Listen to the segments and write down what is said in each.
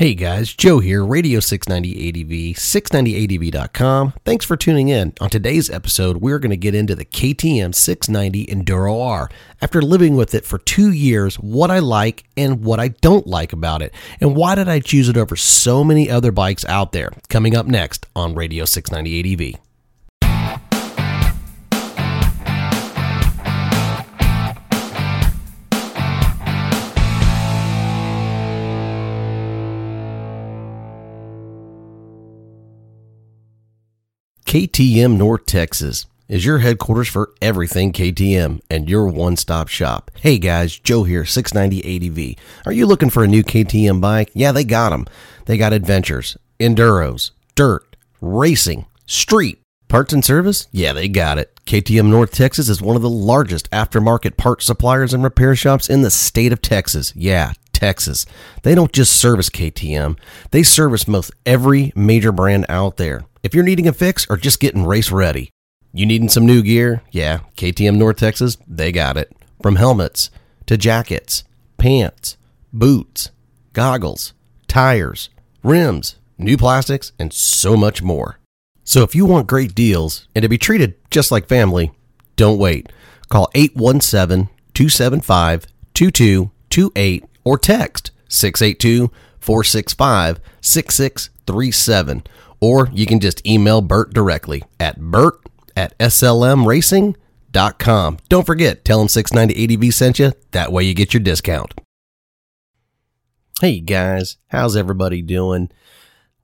Hey guys, Joe here, Radio 690 ADV, 690ADV.com. Thanks for tuning in. On today's episode, we're going to get into the KTM 690 Enduro R. After living with it for two years, what I like and what I don't like about it, and why did I choose it over so many other bikes out there. Coming up next on Radio 690 ADV. KTM North Texas is your headquarters for everything KTM and your one stop shop. Hey guys, Joe here, 690 ADV. Are you looking for a new KTM bike? Yeah, they got them. They got adventures, enduros, dirt, racing, street. Parts and service? Yeah, they got it. KTM North Texas is one of the largest aftermarket parts suppliers and repair shops in the state of Texas. Yeah, Texas. They don't just service KTM, they service most every major brand out there. If you're needing a fix or just getting race ready, you needing some new gear? Yeah, KTM North Texas, they got it. From helmets to jackets, pants, boots, goggles, tires, rims, new plastics, and so much more. So if you want great deals and to be treated just like family, don't wait. Call 817 275 2228 or text 682 465 6637. Or you can just email Bert directly at bert at slmracing.com. Don't forget, tell him 690 ADV sent you. That way you get your discount. Hey guys, how's everybody doing?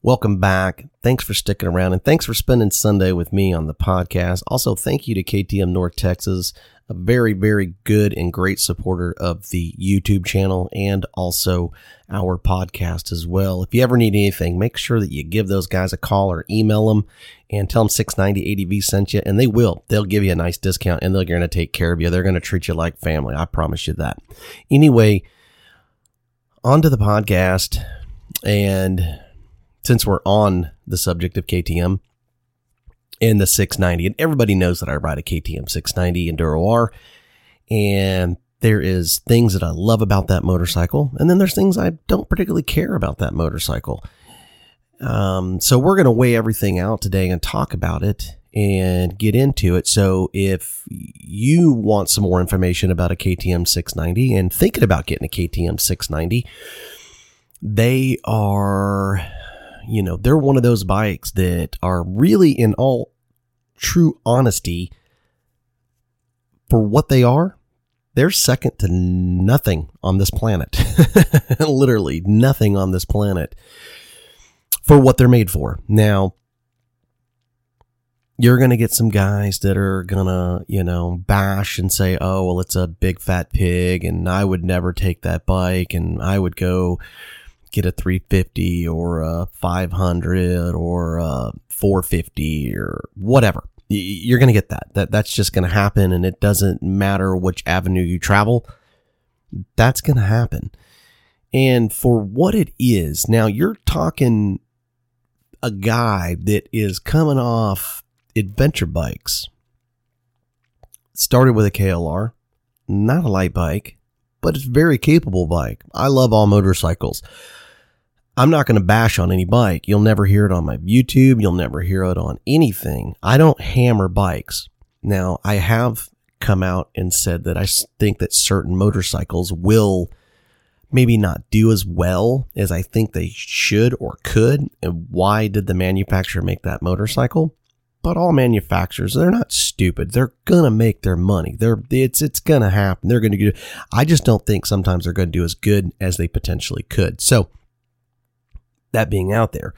Welcome back. Thanks for sticking around and thanks for spending Sunday with me on the podcast. Also, thank you to KTM North Texas, a very, very good and great supporter of the YouTube channel and also our podcast as well. If you ever need anything, make sure that you give those guys a call or email them and tell them 690 ADV sent you, and they will. They'll give you a nice discount and they're going to take care of you. They're going to treat you like family. I promise you that. Anyway, on to the podcast. And since we're on the subject of KTM and the 690, and everybody knows that I ride a KTM 690 Enduro R, and there is things that I love about that motorcycle, and then there's things I don't particularly care about that motorcycle. Um, so we're going to weigh everything out today and talk about it and get into it. So if you want some more information about a KTM 690 and thinking about getting a KTM 690, they are, you know, they're one of those bikes that are really in all true honesty for what they are. They're second to nothing on this planet. Literally nothing on this planet for what they're made for. Now, you're going to get some guys that are going to, you know, bash and say, oh, well, it's a big fat pig and I would never take that bike and I would go get a 350 or a 500 or a 450 or whatever. You're going to get that. That that's just going to happen and it doesn't matter which avenue you travel. That's going to happen. And for what it is, now you're talking a guy that is coming off adventure bikes. Started with a KLR, not a light bike, but it's very capable bike. I love all motorcycles. I'm not going to bash on any bike. You'll never hear it on my YouTube. You'll never hear it on anything. I don't hammer bikes. Now, I have come out and said that I think that certain motorcycles will maybe not do as well as I think they should or could. And why did the manufacturer make that motorcycle? But all manufacturers, they're not stupid. They're gonna make their money. They're it's it's gonna happen. They're gonna do. I just don't think sometimes they're gonna do as good as they potentially could. So that being out there,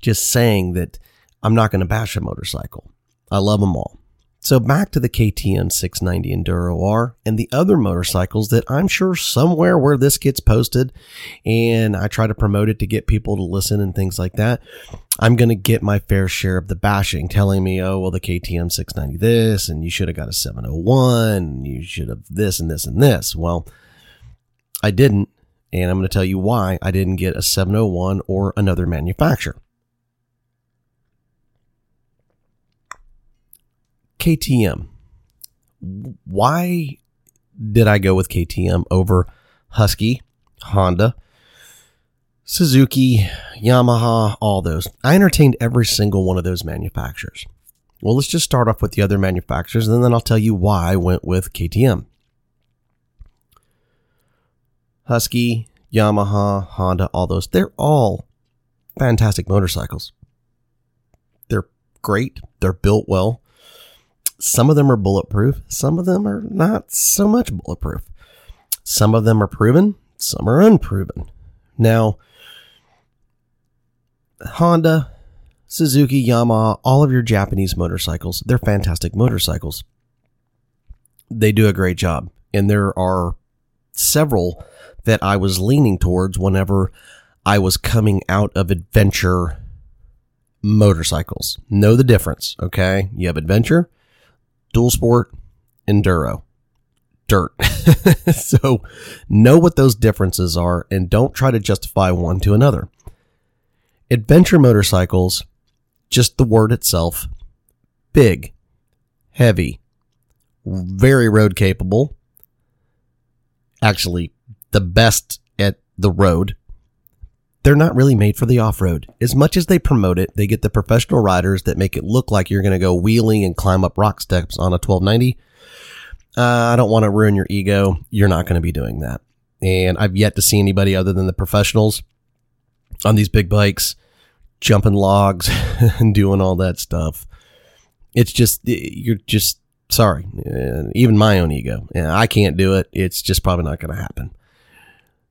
just saying that I'm not gonna bash a motorcycle. I love them all. So back to the KTM 690 Enduro R and the other motorcycles that I'm sure somewhere where this gets posted and I try to promote it to get people to listen and things like that, I'm going to get my fair share of the bashing telling me, oh, well, the KTM 690 this and you should have got a 701 and you should have this and this and this. Well, I didn't. And I'm going to tell you why I didn't get a 701 or another manufacturer. KTM. Why did I go with KTM over Husky, Honda, Suzuki, Yamaha, all those? I entertained every single one of those manufacturers. Well, let's just start off with the other manufacturers and then I'll tell you why I went with KTM. Husky, Yamaha, Honda, all those, they're all fantastic motorcycles. They're great. They're built well. Some of them are bulletproof. Some of them are not so much bulletproof. Some of them are proven. Some are unproven. Now, Honda, Suzuki, Yamaha, all of your Japanese motorcycles, they're fantastic motorcycles. They do a great job. And there are several that I was leaning towards whenever I was coming out of adventure motorcycles. Know the difference, okay? You have adventure, dual sport, enduro, dirt. so know what those differences are and don't try to justify one to another. Adventure motorcycles, just the word itself, big, heavy, very road capable. Actually, the best at the road. They're not really made for the off road. As much as they promote it, they get the professional riders that make it look like you're going to go wheeling and climb up rock steps on a 1290. Uh, I don't want to ruin your ego. You're not going to be doing that. And I've yet to see anybody other than the professionals on these big bikes jumping logs and doing all that stuff. It's just, you're just sorry. Uh, even my own ego. I can't do it. It's just probably not going to happen.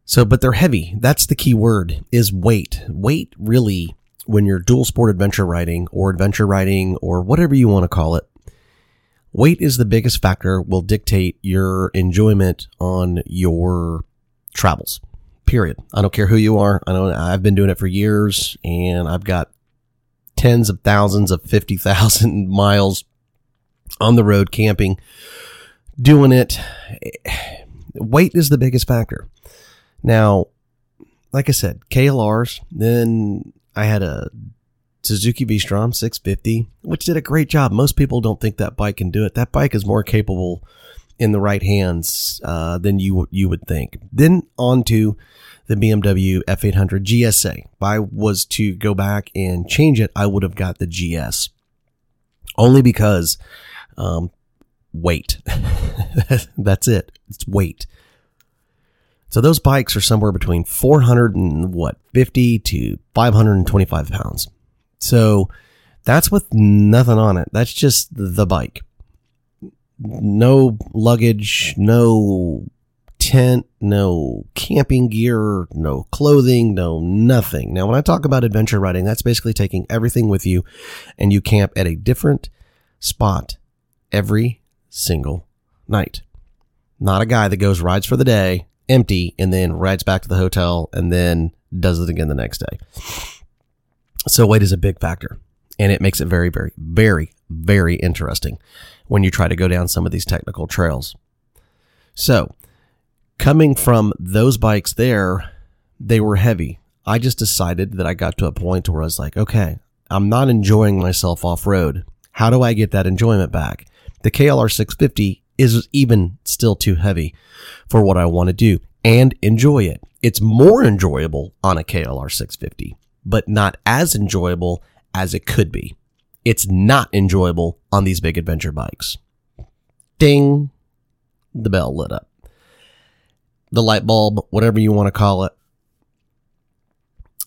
So, but they're heavy. That's the key word is weight. Weight really, when you're dual sport adventure riding or adventure riding or whatever you want to call it, weight is the biggest factor will dictate your enjoyment on your travels. Period. I don't care who you are. I know I've been doing it for years and I've got tens of thousands of 50,000 miles on the road camping doing it. Weight is the biggest factor. Now, like I said, KLRs, then I had a Suzuki V-Strom 650, which did a great job. Most people don't think that bike can do it. That bike is more capable in the right hands uh, than you you would think. Then on to the BMW F800 GSA. If I was to go back and change it, I would have got the GS. Only because um, weight. That's it. It's weight. So those bikes are somewhere between 400 and what, 50 to 525 pounds. So that's with nothing on it. That's just the bike. No luggage, no tent, no camping gear, no clothing, no nothing. Now, when I talk about adventure riding, that's basically taking everything with you and you camp at a different spot every single night. Not a guy that goes rides for the day, empty and then rides back to the hotel and then does it again the next day. So weight is a big factor and it makes it very, very, very, very interesting when you try to go down some of these technical trails. So coming from those bikes there, they were heavy. I just decided that I got to a point where I was like, okay, I'm not enjoying myself off road. How do I get that enjoyment back? The KLR 650 is even still too heavy for what I want to do and enjoy it. It's more enjoyable on a KLR 650, but not as enjoyable as it could be. It's not enjoyable on these big adventure bikes. Ding. The bell lit up. The light bulb, whatever you want to call it.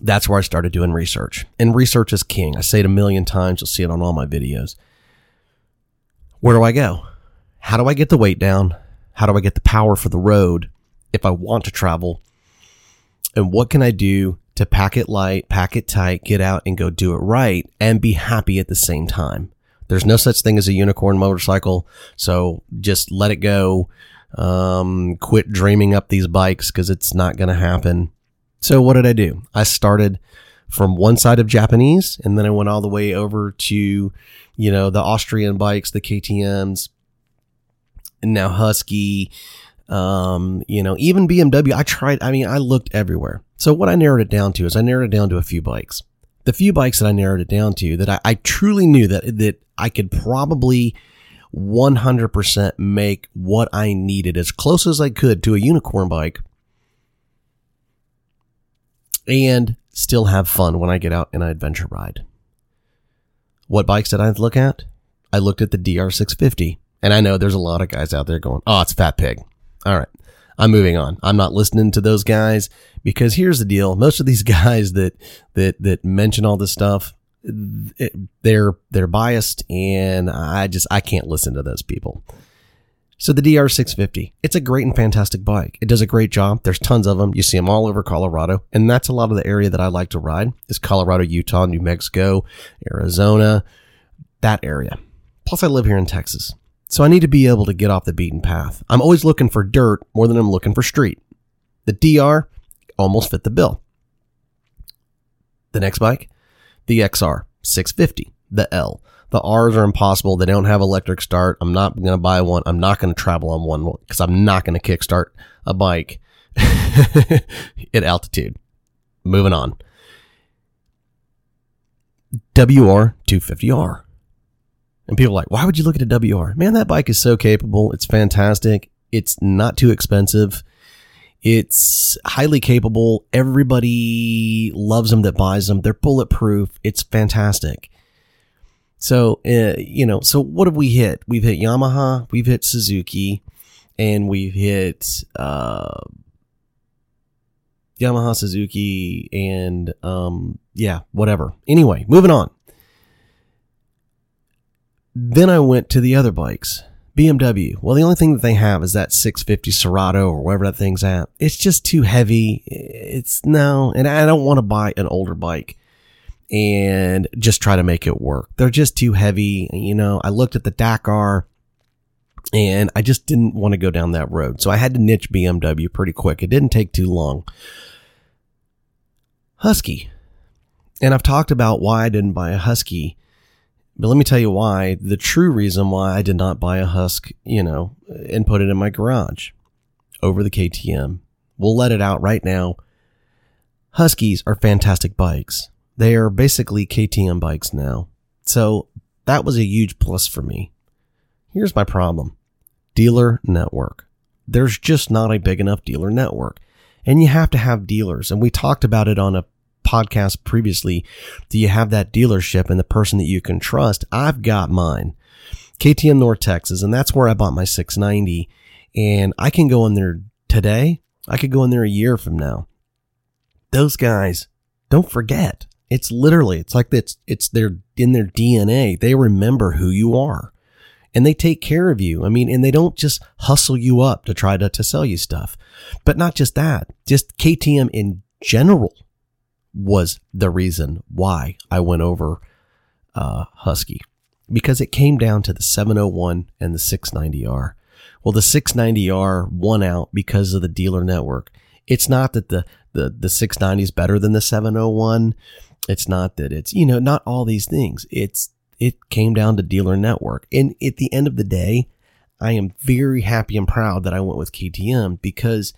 That's where I started doing research. And research is king. I say it a million times. You'll see it on all my videos. Where do I go? How do I get the weight down? How do I get the power for the road if I want to travel? And what can I do to pack it light, pack it tight, get out and go do it right and be happy at the same time? There's no such thing as a unicorn motorcycle. So just let it go. Um, quit dreaming up these bikes because it's not going to happen. So what did I do? I started from one side of Japanese and then I went all the way over to, you know, the Austrian bikes, the KTMs, now Husky, um, you know, even BMW. I tried, I mean, I looked everywhere. So what I narrowed it down to is I narrowed it down to a few bikes. The few bikes that I narrowed it down to that I, I truly knew that, that I could probably 100% make what I needed as close as I could to a unicorn bike and still have fun when I get out and I adventure ride. What bikes did I look at? I looked at the DR650. And I know there's a lot of guys out there going, oh, it's Fat Pig. All right. I'm moving on. I'm not listening to those guys because here's the deal. Most of these guys that, that, that mention all this stuff, they're, they're biased and I just, I can't listen to those people. So the DR650, it's a great and fantastic bike. It does a great job. There's tons of them. You see them all over Colorado. And that's a lot of the area that I like to ride is Colorado, Utah, New Mexico, Arizona, that area. Plus I live here in Texas. So I need to be able to get off the beaten path. I'm always looking for dirt more than I'm looking for street. The DR almost fit the bill. The next bike, the XR 650, the L. The R's are impossible. They don't have electric start. I'm not going to buy one. I'm not going to travel on one because I'm not going to kickstart a bike at altitude. Moving on. WR 250R. And people are like, why would you look at a WR? Man, that bike is so capable. It's fantastic. It's not too expensive. It's highly capable. Everybody loves them that buys them. They're bulletproof. It's fantastic. So, uh, you know, so what have we hit? We've hit Yamaha, we've hit Suzuki, and we've hit uh, Yamaha, Suzuki, and um, yeah, whatever. Anyway, moving on. Then I went to the other bikes. BMW. Well, the only thing that they have is that 650 Sertão or wherever that thing's at. It's just too heavy. It's no, and I don't want to buy an older bike and just try to make it work. They're just too heavy. You know, I looked at the Dakar and I just didn't want to go down that road. So I had to niche BMW pretty quick. It didn't take too long. Husky. And I've talked about why I didn't buy a Husky but let me tell you why. The true reason why I did not buy a Husk, you know, and put it in my garage over the KTM. We'll let it out right now. Huskies are fantastic bikes. They are basically KTM bikes now. So that was a huge plus for me. Here's my problem. Dealer network. There's just not a big enough dealer network. And you have to have dealers. And we talked about it on a podcast previously, do you have that dealership and the person that you can trust? I've got mine. KTM North Texas, and that's where I bought my 690. And I can go in there today. I could go in there a year from now. Those guys, don't forget. It's literally, it's like it's, it's their, in their DNA. They remember who you are and they take care of you. I mean, and they don't just hustle you up to try to, to sell you stuff, but not just that, just KTM in general was the reason why I went over uh, Husky because it came down to the 701 and the 690R. Well, the 690R won out because of the dealer network. It's not that the, the, the 690 is better than the 701. It's not that it's, you know, not all these things. It's, it came down to dealer network. And at the end of the day, I am very happy and proud that I went with KTM because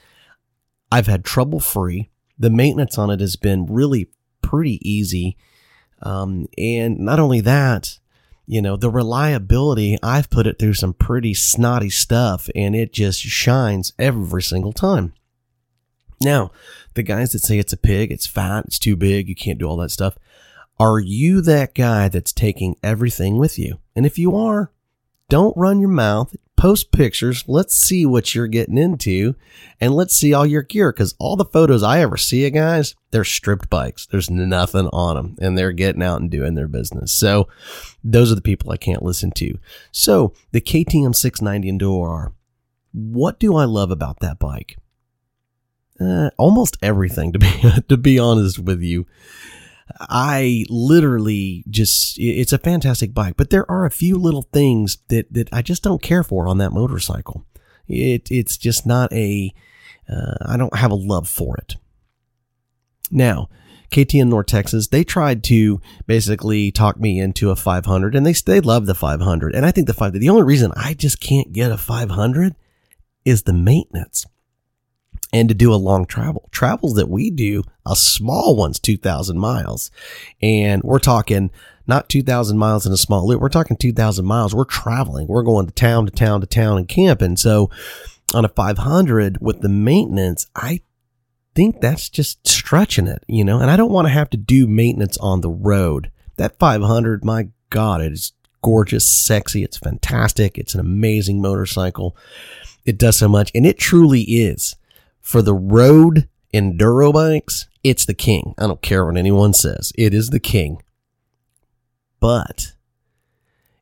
I've had trouble free the maintenance on it has been really pretty easy. Um, and not only that, you know, the reliability, I've put it through some pretty snotty stuff and it just shines every single time. Now, the guys that say it's a pig, it's fat, it's too big, you can't do all that stuff. Are you that guy that's taking everything with you? And if you are, don't run your mouth post pictures. Let's see what you're getting into and let's see all your gear. Cause all the photos I ever see of guys, they're stripped bikes. There's nothing on them and they're getting out and doing their business. So those are the people I can't listen to. So the KTM 690 Enduro R, what do I love about that bike? Uh, almost everything to be, to be honest with you. I literally just, it's a fantastic bike, but there are a few little things that, that I just don't care for on that motorcycle. It, it's just not a, uh, I don't have a love for it. Now, KTM North Texas, they tried to basically talk me into a 500 and they, they love the 500. And I think the five, the only reason I just can't get a 500 is the maintenance and to do a long travel. Travels that we do, a small one's 2,000 miles. And we're talking not 2,000 miles in a small loop. We're talking 2,000 miles. We're traveling. We're going to town to town to town and camping. So on a 500 with the maintenance, I think that's just stretching it, you know, and I don't want to have to do maintenance on the road. That 500, my God, it is gorgeous, sexy. It's fantastic. It's an amazing motorcycle. It does so much and it truly is for the road enduro bikes. It's the king. I don't care what anyone says. It is the king. But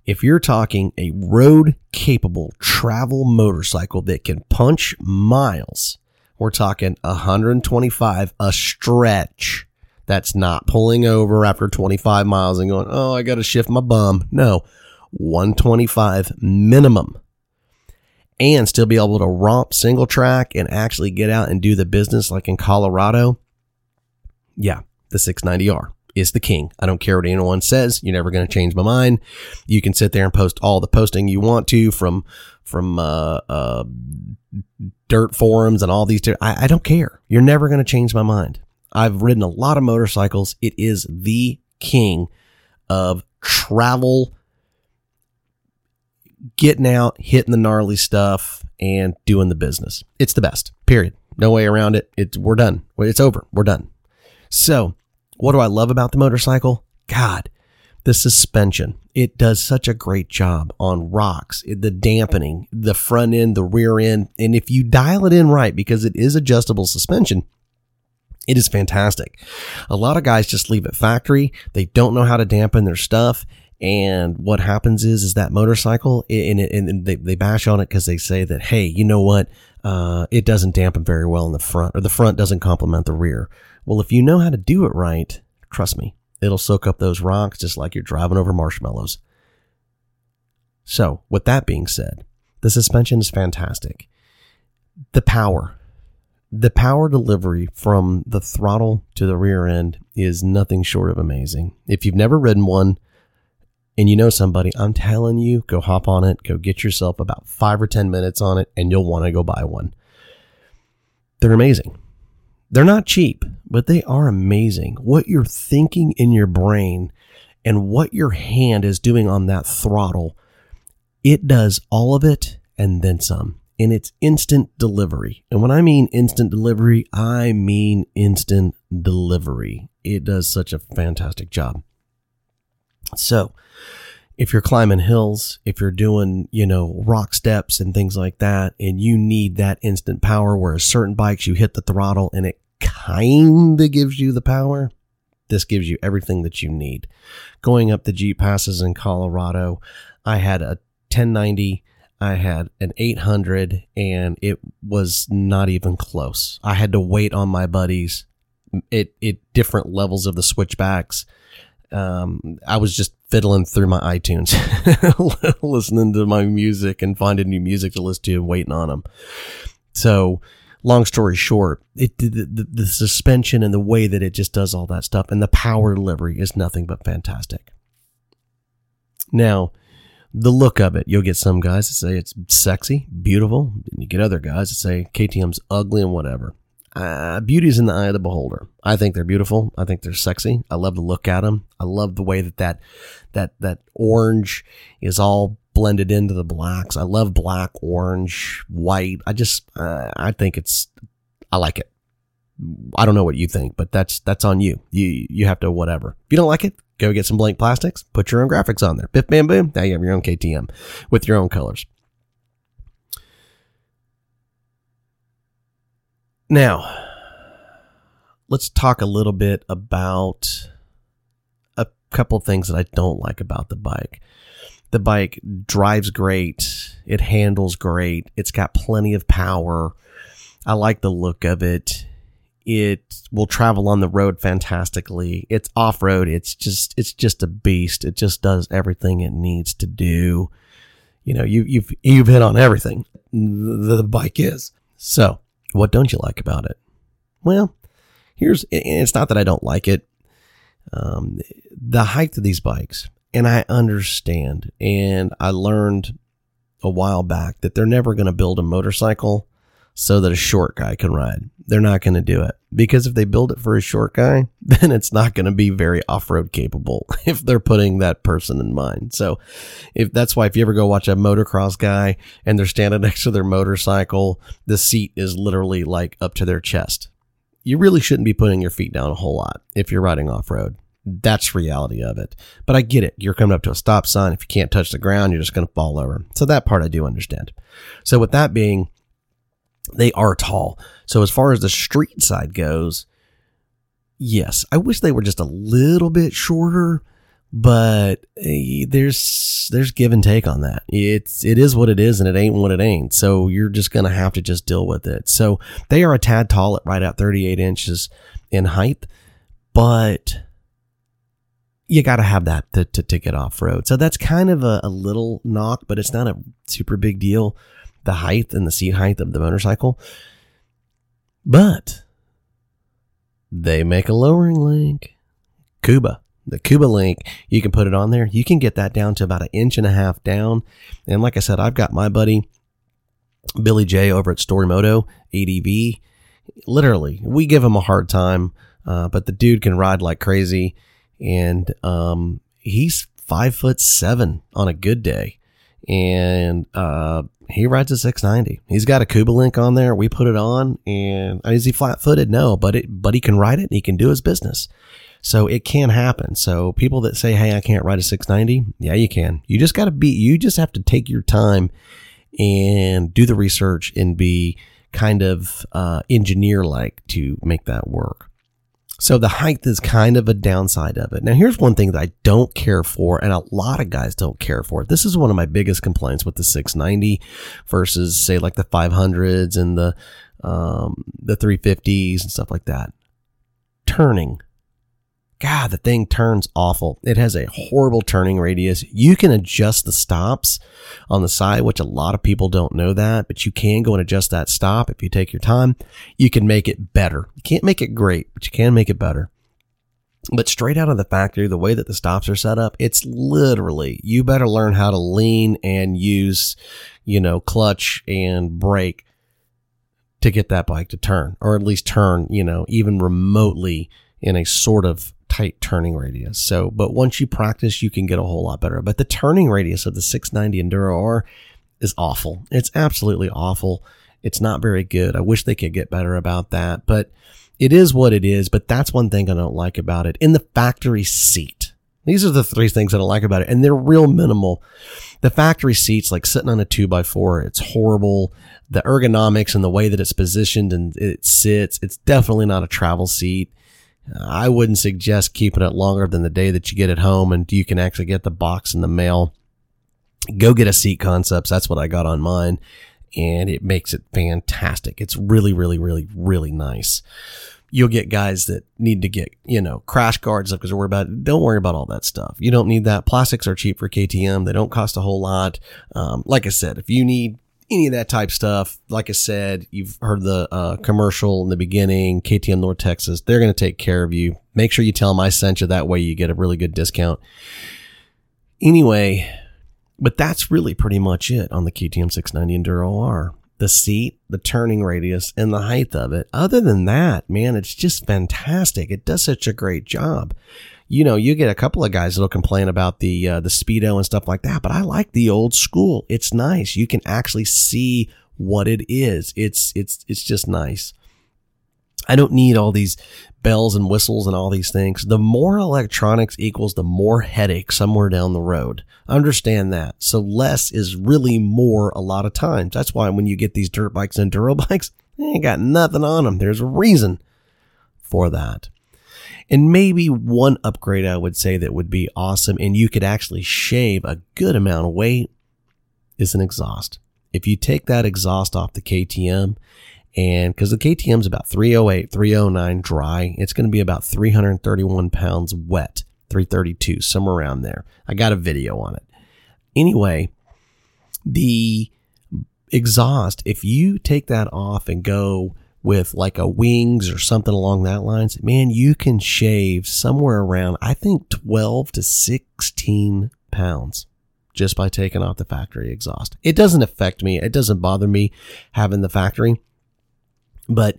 if you're talking a road capable travel motorcycle that can punch miles, we're talking 125 a stretch. That's not pulling over after 25 miles and going, oh, I got to shift my bum. No, 125 minimum. And still be able to romp single track and actually get out and do the business like in Colorado. Yeah, the 690R is the king. I don't care what anyone says. You're never going to change my mind. You can sit there and post all the posting you want to from from uh, uh, dirt forums and all these. I, I don't care. You're never going to change my mind. I've ridden a lot of motorcycles. It is the king of travel, getting out, hitting the gnarly stuff, and doing the business. It's the best. Period. No way around it. It's we're done. It's over. We're done. So what do I love about the motorcycle? God, the suspension. It does such a great job on rocks, the dampening, the front end, the rear end. And if you dial it in right, because it is adjustable suspension, it is fantastic. A lot of guys just leave it factory. They don't know how to dampen their stuff. And what happens is, is that motorcycle and, and they, they bash on it because they say that, Hey, you know what? Uh, it doesn't dampen very well in the front or the front doesn't complement the rear. Well, if you know how to do it right, trust me, it'll soak up those rocks just like you're driving over marshmallows. So, with that being said, the suspension is fantastic. The power, the power delivery from the throttle to the rear end is nothing short of amazing. If you've never ridden one and you know somebody, I'm telling you, go hop on it, go get yourself about five or 10 minutes on it, and you'll want to go buy one. They're amazing. They're not cheap, but they are amazing. What you're thinking in your brain and what your hand is doing on that throttle, it does all of it and then some. And it's instant delivery. And when I mean instant delivery, I mean instant delivery. It does such a fantastic job. So, if you're climbing hills, if you're doing, you know, rock steps and things like that, and you need that instant power, whereas certain bikes you hit the throttle and it kind of gives you the power. This gives you everything that you need. Going up the Jeep passes in Colorado, I had a 1090, I had an 800, and it was not even close. I had to wait on my buddies It, it different levels of the switchbacks. Um, I was just fiddling through my iTunes, listening to my music and finding new music to listen to and waiting on them. So, long story short, it the, the, the, suspension and the way that it just does all that stuff and the power delivery is nothing but fantastic. Now, the look of it, you'll get some guys that say it's sexy, beautiful, and you get other guys that say KTM's ugly and whatever. Uh, beauty is in the eye of the beholder. I think they're beautiful. I think they're sexy. I love to look at them. I love the way that that that that orange is all blended into the blacks. I love black, orange, white. I just, uh, I think it's, I like it. I don't know what you think, but that's, that's on you. You, you have to whatever. If you don't like it, go get some blank plastics, put your own graphics on there. Biff bam boom. Now you have your own KTM with your own colors. Now, let's talk a little bit about a couple things that I don't like about the bike the bike drives great. It handles great. It's got plenty of power. I like the look of it. It will travel on the road fantastically. It's off road. It's just, it's just a beast. It just does everything it needs to do. You know, you, you've, you've hit on everything the bike is. So what don't you like about it? Well, here's, it's not that I don't like it. Um, the height of these bikes, and I understand, and I learned a while back that they're never going to build a motorcycle so that a short guy can ride. They're not going to do it because if they build it for a short guy, then it's not going to be very off-road capable if they're putting that person in mind. So if that's why if you ever go watch a motocross guy and they're standing next to their motorcycle, the seat is literally like up to their chest. You really shouldn't be putting your feet down a whole lot if you're riding off-road. That's reality of it. But I get it. You're coming up to a stop sign. If you can't touch the ground, you're just going to fall over. So that part I do understand. So with that being they are tall. So as far as the street side goes, yes, I wish they were just a little bit shorter, but eh, there's there's give and take on that. It's it is what it is, and it ain't what it ain't. So you're just gonna have to just deal with it. So they are a tad tall at right at 38 inches in height, but you got to have that to, to, to get off road. So that's kind of a, a little knock, but it's not a super big deal the height and the seat height of the motorcycle. But they make a lowering link. Kouba. The Kouba link, you can put it on there. You can get that down to about an inch and a half down. And like I said, I've got my buddy Billy J over at Storymoto ADV. Literally, we give him a hard time, uh, but the dude can ride like crazy. And um, he's five foot seven on a good day. And uh, he rides a 690. He's got a Kouba link on there. We put it on, and is he flat footed? No, but it, but he can ride it and he can do his business. So it can happen. So people that say, "Hey, I can't ride a 690," yeah, you can. You just got to be. You just have to take your time and do the research and be kind of uh, engineer like to make that work. So the height is kind of a downside of it. Now, here's one thing that I don't care for, and a lot of guys don't care for. This is one of my biggest complaints with the 690 versus, say, like the 500s and the um, the 350s and stuff like that. Turning God, the thing turns awful. It has a horrible turning radius. You can adjust the stops on the side, which a lot of people don't know that, but you can go and adjust that stop if you take your time. You can make it better. You can't make it great, but you can make it better. But straight out of the factory, the way that the stops are set up, it's literally, you better learn how to lean and use, you know, clutch and brake to get that bike to turn, or at least turn, you know, even remotely in a sort of tight turning radius. So, but once you practice, you can get a whole lot better. But the turning radius of the 690 Enduro R is awful. It's absolutely awful. It's not very good. I wish they could get better about that, but it is what it is. But that's one thing I don't like about it. In the factory seat, these are the three things I don't like about it, and they're real minimal. The factory seats, like sitting on a two by four, it's horrible. The ergonomics and the way that it's positioned and it sits, it's definitely not a travel seat. I wouldn't suggest keeping it longer than the day that you get it home and you can actually get the box in the mail. Go get a seat concepts. That's what I got on mine and it makes it fantastic. It's really, really, really, really nice. You'll get guys that need to get, you know, crash guards up because they're worried about. Don't worry about all that stuff. You don't need that. Plastics are cheap for KTM. They don't cost a whole lot. Um, like I said, if you need any of that type stuff. Like I said, you've heard the uh, commercial in the beginning, KTM North Texas. They're going to take care of you. Make sure you tell them I sent you. That way you get a really good discount. Anyway, but that's really pretty much it on the KTM 690 Enduro R. The seat, the turning radius, and the height of it. Other than that, man, it's just fantastic. It does such a great job you know, you get a couple of guys that'll complain about the uh, the speedo and stuff like that, but I like the old school. It's nice. You can actually see what it is. It's it's it's just nice. I don't need all these bells and whistles and all these things. The more electronics equals the more headache somewhere down the road. Understand that. So less is really more a lot of times. That's why when you get these dirt bikes and enduro bikes, they ain't got nothing on them. There's a reason for that. And maybe one upgrade I would say that would be awesome and you could actually shave a good amount of weight is an exhaust. If you take that exhaust off the KTM And because the KTM is about 308, 309 dry, it's going to be about 331 pounds wet, 332, somewhere around there. I got a video on it. Anyway, the exhaust, if you take that off and go with like a wings or something along that lines, man, you can shave somewhere around, I think 12 to 16 pounds just by taking off the factory exhaust. It doesn't affect me. It doesn't bother me having the factory. But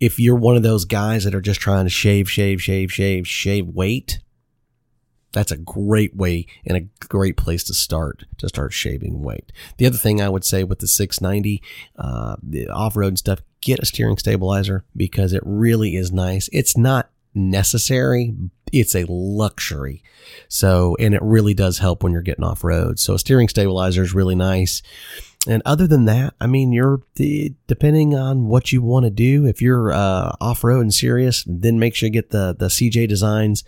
if you're one of those guys that are just trying to shave, shave, shave, shave, shave weight, that's a great way and a great place to start to start shaving weight. The other thing I would say with the 690, uh, the off road and stuff, get a steering stabilizer because it really is nice. It's not necessary. It's a luxury. So, and it really does help when you're getting off road. So a steering stabilizer is really nice. And other than that, I mean, you're depending on what you want to do. If you're uh, off road and serious, then make sure you get the the CJ Designs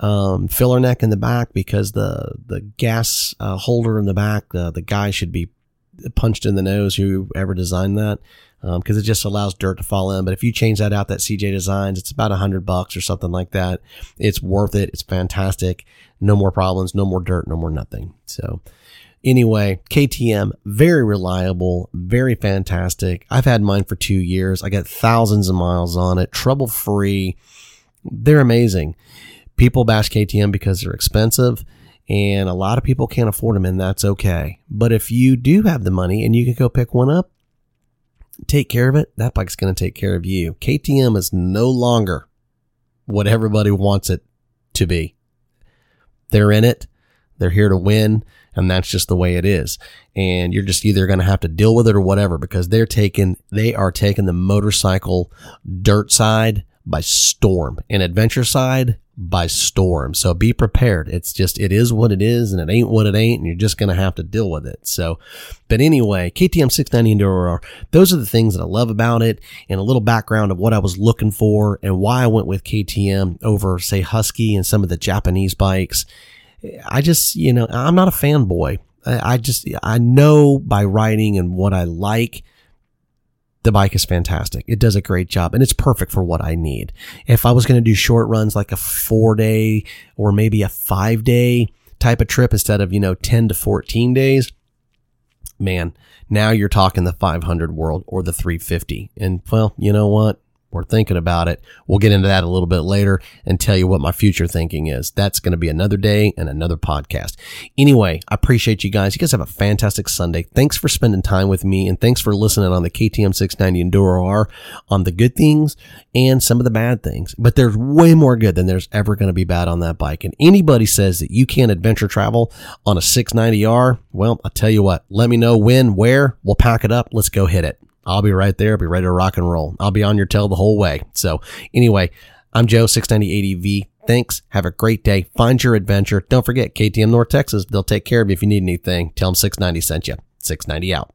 um, filler neck in the back because the the gas uh, holder in the back, the the guy should be punched in the nose. Whoever designed that, because um, it just allows dirt to fall in. But if you change that out, that CJ Designs, it's about a hundred bucks or something like that. It's worth it. It's fantastic. No more problems. No more dirt. No more nothing. So. Anyway, KTM, very reliable, very fantastic. I've had mine for two years. I got thousands of miles on it, trouble free. They're amazing. People bash KTM because they're expensive and a lot of people can't afford them and that's okay. But if you do have the money and you can go pick one up, take care of it, that bike's going to take care of you. KTM is no longer what everybody wants it to be. They're in it. They're here to win and that's just the way it is. And you're just either going to have to deal with it or whatever because they're taking, they are taking the motorcycle dirt side by storm and adventure side by storm. So be prepared. It's just, it is what it is and it ain't what it ain't. And you're just going to have to deal with it. So, but anyway, KTM 690 Enduro, those are the things that I love about it and a little background of what I was looking for and why I went with KTM over say Husky and some of the Japanese bikes. I just, you know, I'm not a fanboy. I, I just, I know by riding and what I like, the bike is fantastic. It does a great job and it's perfect for what I need. If I was going to do short runs like a four day or maybe a five day type of trip instead of, you know, 10 to 14 days, man, now you're talking the 500 world or the 350. And well, you know what? We're thinking about it. We'll get into that a little bit later and tell you what my future thinking is. That's going to be another day and another podcast. Anyway, I appreciate you guys. You guys have a fantastic Sunday. Thanks for spending time with me and thanks for listening on the KTM 690 Enduro R on the good things and some of the bad things. But there's way more good than there's ever going to be bad on that bike. And anybody says that you can't adventure travel on a 690R, well, I'll tell you what, let me know when, where, we'll pack it up. Let's go hit it. I'll be right there. I'll be ready to rock and roll. I'll be on your tail the whole way. So anyway, I'm Joe, 690 ADV. Thanks. Have a great day. Find your adventure. Don't forget KTM North Texas. They'll take care of you if you need anything. Tell them 690 sent you. 690 out.